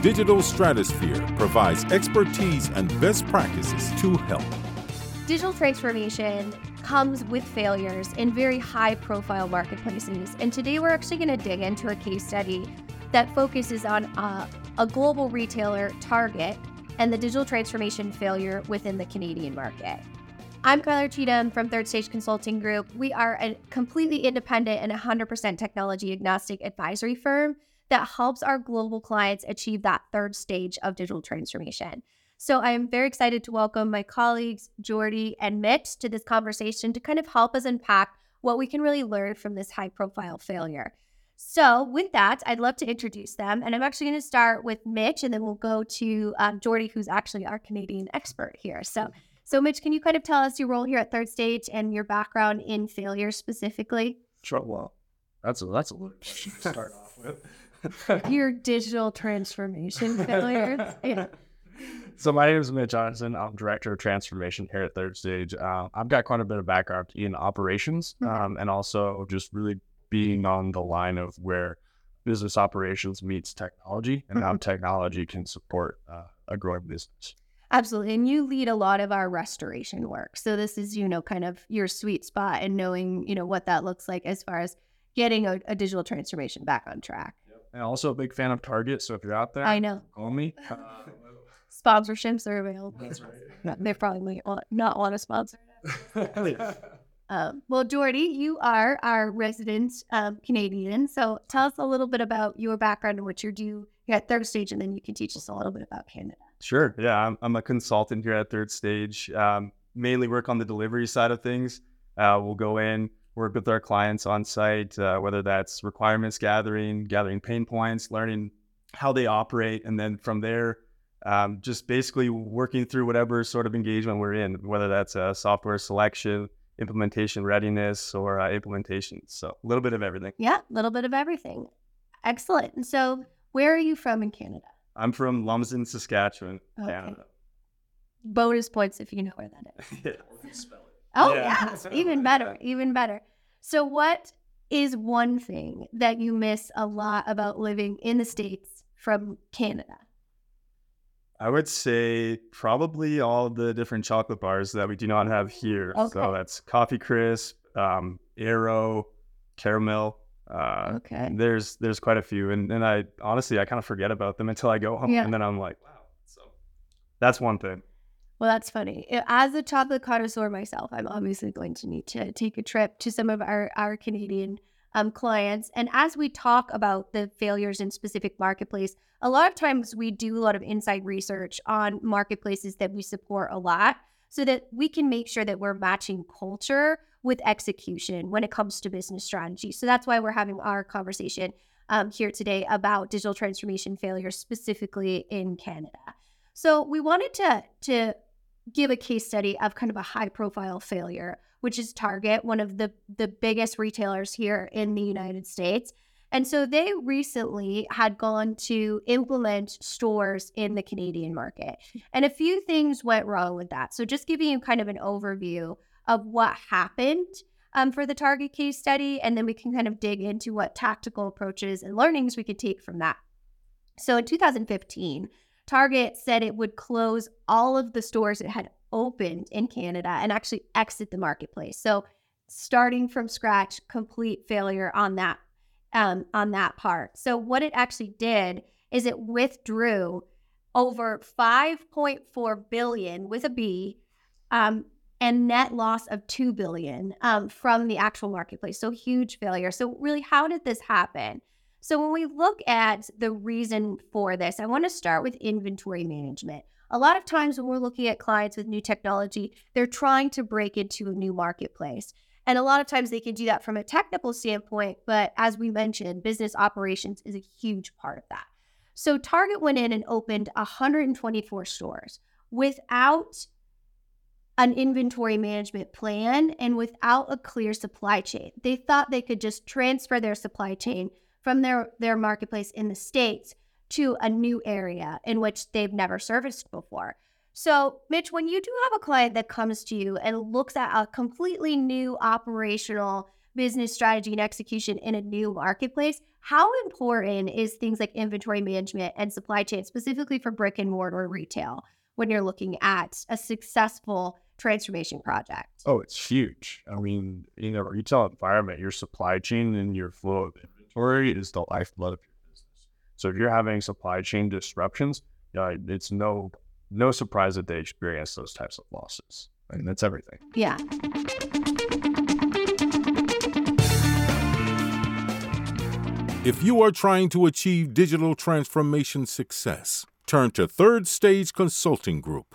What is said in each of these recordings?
Digital Stratosphere provides expertise and best practices to help. Digital transformation comes with failures in very high profile marketplaces. And today we're actually going to dig into a case study that focuses on uh, a global retailer, Target, and the digital transformation failure within the Canadian market. I'm Kyler Cheatham from Third Stage Consulting Group. We are a completely independent and 100% technology agnostic advisory firm that helps our global clients achieve that third stage of digital transformation. So I am very excited to welcome my colleagues, Jordy and Mitch, to this conversation to kind of help us unpack what we can really learn from this high profile failure. So, with that, I'd love to introduce them. And I'm actually going to start with Mitch, and then we'll go to um, Jordy, who's actually our Canadian expert here. So, so Mitch, can you kind of tell us your role here at Third Stage and your background in failure specifically? Sure. Well, that's a that's a little to start off with. your digital transformation failures. Yeah. So my name is Mitch Johnson. I'm director of transformation here at Third Stage. Uh, I've got quite a bit of background in operations um, and also just really being on the line of where business operations meets technology and how technology can support uh, a growing business. Absolutely. And you lead a lot of our restoration work. So this is, you know, kind of your sweet spot and knowing, you know, what that looks like as far as getting a, a digital transformation back on track. And also a big fan of Target. So if you're out there, I know. call me. Uh, Sponsorships are available. that's right. They probably not want to sponsor. Um, well, Jordy, you are our resident um, Canadian. So tell us a little bit about your background and what you do here at Third Stage, and then you can teach us a little bit about Canada. Sure. Yeah, I'm, I'm a consultant here at Third Stage. Um, mainly work on the delivery side of things. Uh, we'll go in, work with our clients on site, uh, whether that's requirements gathering, gathering pain points, learning how they operate, and then from there, um, just basically working through whatever sort of engagement we're in, whether that's a software selection, implementation readiness, or uh, implementation. So a little bit of everything. Yeah, a little bit of everything. Excellent. And so, where are you from in Canada? I'm from Lumsden, Saskatchewan, Okay. Canada. Bonus points if you know where that is. yeah. Oh, Yeah. yeah, even better, even better. So, what is one thing that you miss a lot about living in the States from Canada? I would say probably all the different chocolate bars that we do not have here. Okay. So that's Coffee Crisp, um, Aero, Caramilk. Uh, Okay. There's there's quite a few, and and I honestly I kind of forget about them until I go home, Yeah. and then I'm like, wow. So that's one thing. Well, that's funny. As a chocolate connoisseur myself, I'm obviously going to need to take a trip to some of our, our Canadian um, clients. And as we talk about the failures in specific marketplace, a lot of times we do a lot of inside research on marketplaces that we support a lot so that we can make sure that we're matching culture with execution when it comes to business strategy. So that's why we're having our conversation um, here today about digital transformation failures specifically in Canada. So we wanted to to give a case study of kind of a high profile failure, which is Target, one of the the biggest retailers here in the United States. And so they recently had gone to implement stores in the Canadian market. And a few things went wrong with that. So just giving you kind of an overview of what happened um, for the Target case study, and then we can kind of dig into what tactical approaches and learnings we could take from that. So in 2015, Target said it would close all of the stores it had opened in Canada and actually exit the marketplace. So starting from scratch, complete failure on that um, on that part. So what it actually did is it withdrew over 5.4 billion with a B um, and net loss of 2 billion um, from the actual marketplace. So huge failure. So really, how did this happen? So when we look at the reason for this, I want to start with inventory management. A lot of times when we're looking at clients with new technology, they're trying to break into a new marketplace. And a lot of times they can do that from a technical standpoint, but as we mentioned, business operations is a huge part of that. So Target went in and opened 124 stores. without an inventory management plan and without a clear supply chain. They thought they could just transfer their supply chain from their, their marketplace in the States to a new area in which they've never serviced before. So, Mitch, when you do have a client that comes to you and looks at a completely new operational business strategy and execution in a new marketplace, how important is things like inventory management and supply chain, specifically for brick and mortar retail, when you're looking at a successful transformation project? Oh, it's huge. I mean, in a retail environment, your supply chain and your flow of inventory is the lifeblood of your business. So if you're having supply chain disruptions, uh, it's no no surprise that they experience those types of losses. I mean, that's everything. Yeah. If you are trying to achieve digital transformation success, turn to Third Stage Consulting Group.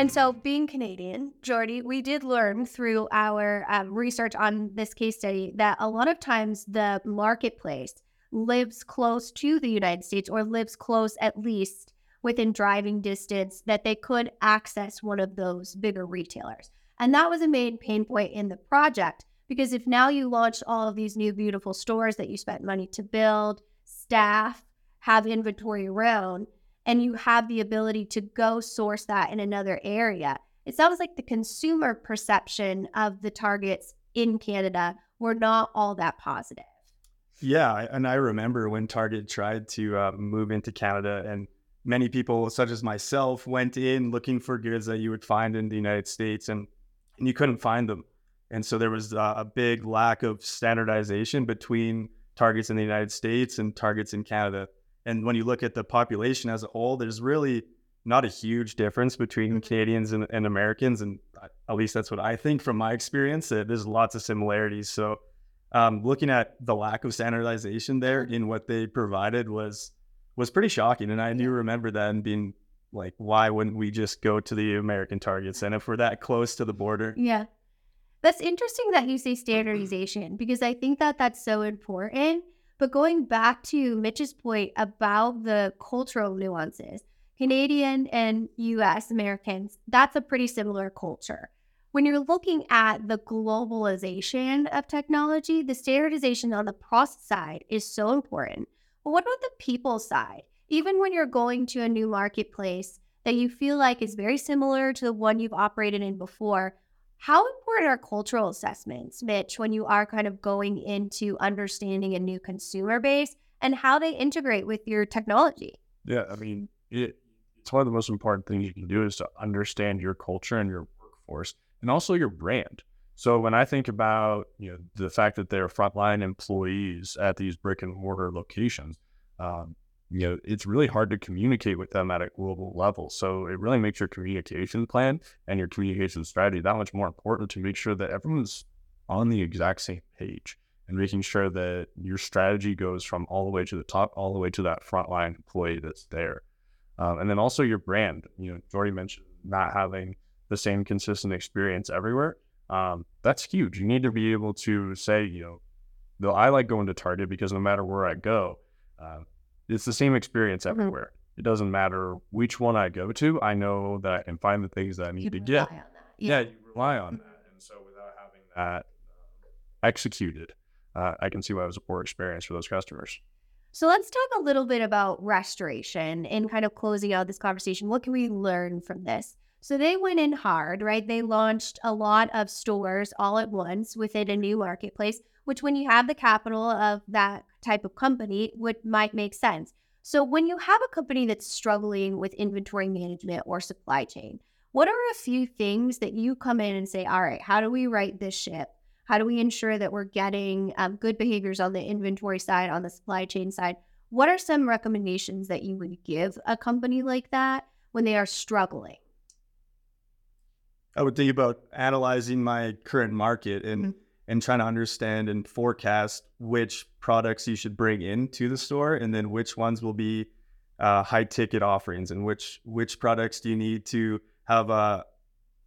And so, being Canadian, Jordy, we did learn through our um, research on this case study that a lot of times the marketplace lives close to the United States or lives close at least within driving distance that they could access one of those bigger retailers. And that was a main pain point in the project because if now you launch all of these new beautiful stores that you spent money to build, staff, have inventory around, and you have the ability to go source that in another area, it sounds like the consumer perception of the targets in Canada were not all that positive. Yeah, and I remember when Target tried to uh, move into Canada and many people, such as myself, went in looking for goods that you would find in the United States, and and you couldn't find them. And so there was uh, a big lack of standardization between targets in the United States and targets in Canada. And when you look at the population as a whole, there's really not a huge difference between mm-hmm. Canadians and, and Americans, and at least that's what I think from my experience. That there's lots of similarities. So, um, looking at the lack of standardization there in what they provided was was pretty shocking. And I do remember that and being like, why wouldn't we just go to the American targets? And if we're that close to the border, yeah. That's interesting that you say standardization because I think that that's so important. But going back to Mitch's point about the cultural nuances, Canadian and US Americans, that's a pretty similar culture. When you're looking at the globalization of technology, the standardization on the process side is so important but what about the people side? Even when you're going to a new marketplace that you feel like is very similar to the one you've operated in before, how important are cultural assessments, Mitch, when you are kind of going into understanding a new consumer base and how they integrate with your technology? Yeah, I mean, it, it's one of the most important things you can do is to understand your culture and your workforce and also your brand. So when I think about you know the fact that they're frontline employees at these brick and mortar locations, um, you know it's really hard to communicate with them at a global level. So it really makes your communication plan and your communication strategy that much more important to make sure that everyone's on the exact same page and making sure that your strategy goes from all the way to the top, all the way to that frontline employee that's there. Um, and then also your brand. You know, Jordy mentioned not having the same consistent experience everywhere um, that's huge. You need to be able to say, you know, though I like going to Target because no matter where I go, uh, it's the same experience mm-hmm. everywhere. It doesn't matter which one I go to. I know that I can find the things that I need to get. Yeah. yeah. you rely on that. And so without having that uh, executed, uh, I can see why it was a poor experience for those customers. So let's talk a little bit about restoration and kind of closing out this conversation. What can we learn from this? So they went in hard, right? They launched a lot of stores all at once within a new marketplace, which when you have the capital of that type of company would might make sense. So when you have a company that's struggling with inventory management or supply chain, what are a few things that you come in and say, all right, how do we right this ship? How do we ensure that we're getting um, good behaviors on the inventory side, on the supply chain side? What are some recommendations that you would give a company like that when they are struggling? I would think about analyzing my current market and Mhm. and trying to understand and forecast which products you should bring into the store, and then which ones will be uh, high ticket offerings, and which which products do you need to have a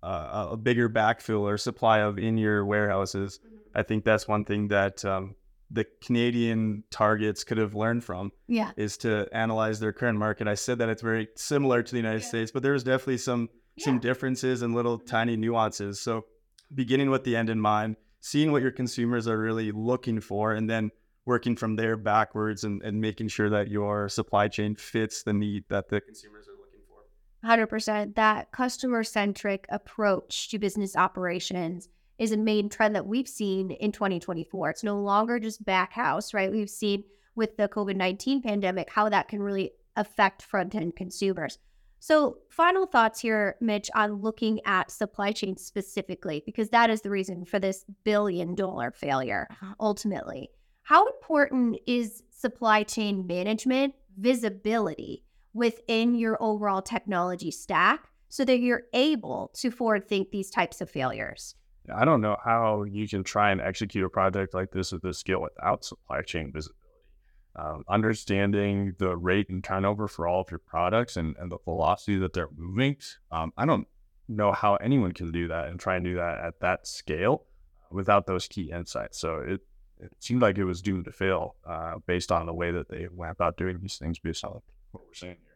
a, a bigger backfill or supply of in your warehouses. I think that's one thing that um, the Canadian targets could have learned from Yeah. is to analyze their current market. I said that it's very similar to the United Yeah. States, but there's definitely some some differences and little tiny nuances. So beginning with the end in mind, seeing what your consumers are really looking for, and then working from there backwards and, and making sure that your supply chain fits the need that the consumers are looking for. 100% that customer centric approach to business operations is a main trend that we've seen in 2024. It's no longer just back house, right? We've seen with the COVID 19 pandemic how that can really affect front end consumers. So, final thoughts here, Mitch, on looking at supply chain specifically, because that is the reason for this billion dollar failure uh-huh. ultimately. How important is supply chain management visibility within your overall technology stack so that you're able to forward think these types of failures? I don't know how you can try and execute a project like this at this scale without supply chain visibility. Um, understanding the rate and turnover for all of your products and, and the velocity that they're moving. Um, I don't know how anyone can do that and try and do that at that scale without those key insights. So it, it seemed like it was doomed to fail uh, based on the way that they went about doing these things based on what we're saying here.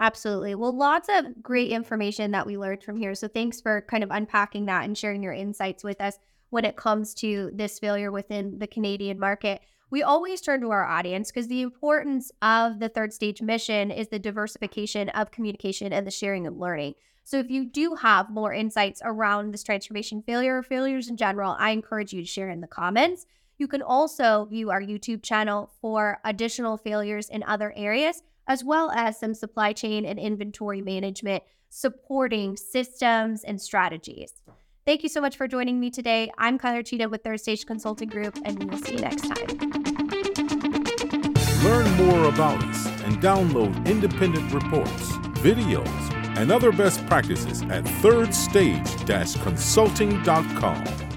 Absolutely. Well, lots of great information that we learned from here. So thanks for kind of unpacking that and sharing your insights with us when it comes to this failure within the Canadian market. We always turn to our audience because the importance of the third stage mission is the diversification of communication and the sharing of learning. So if you do have more insights around this transformation failure or failures in general, I encourage you to share in the comments. You can also view our YouTube channel for additional failures in other areas as well as some supply chain and inventory management supporting systems and strategies. Thank you so much for joining me today. I'm Kyler Cheatham with Third Stage Consulting Group, and we will see you next time. Learn more about us and download independent reports, videos, and other best practices at thirdstage-consulting.com.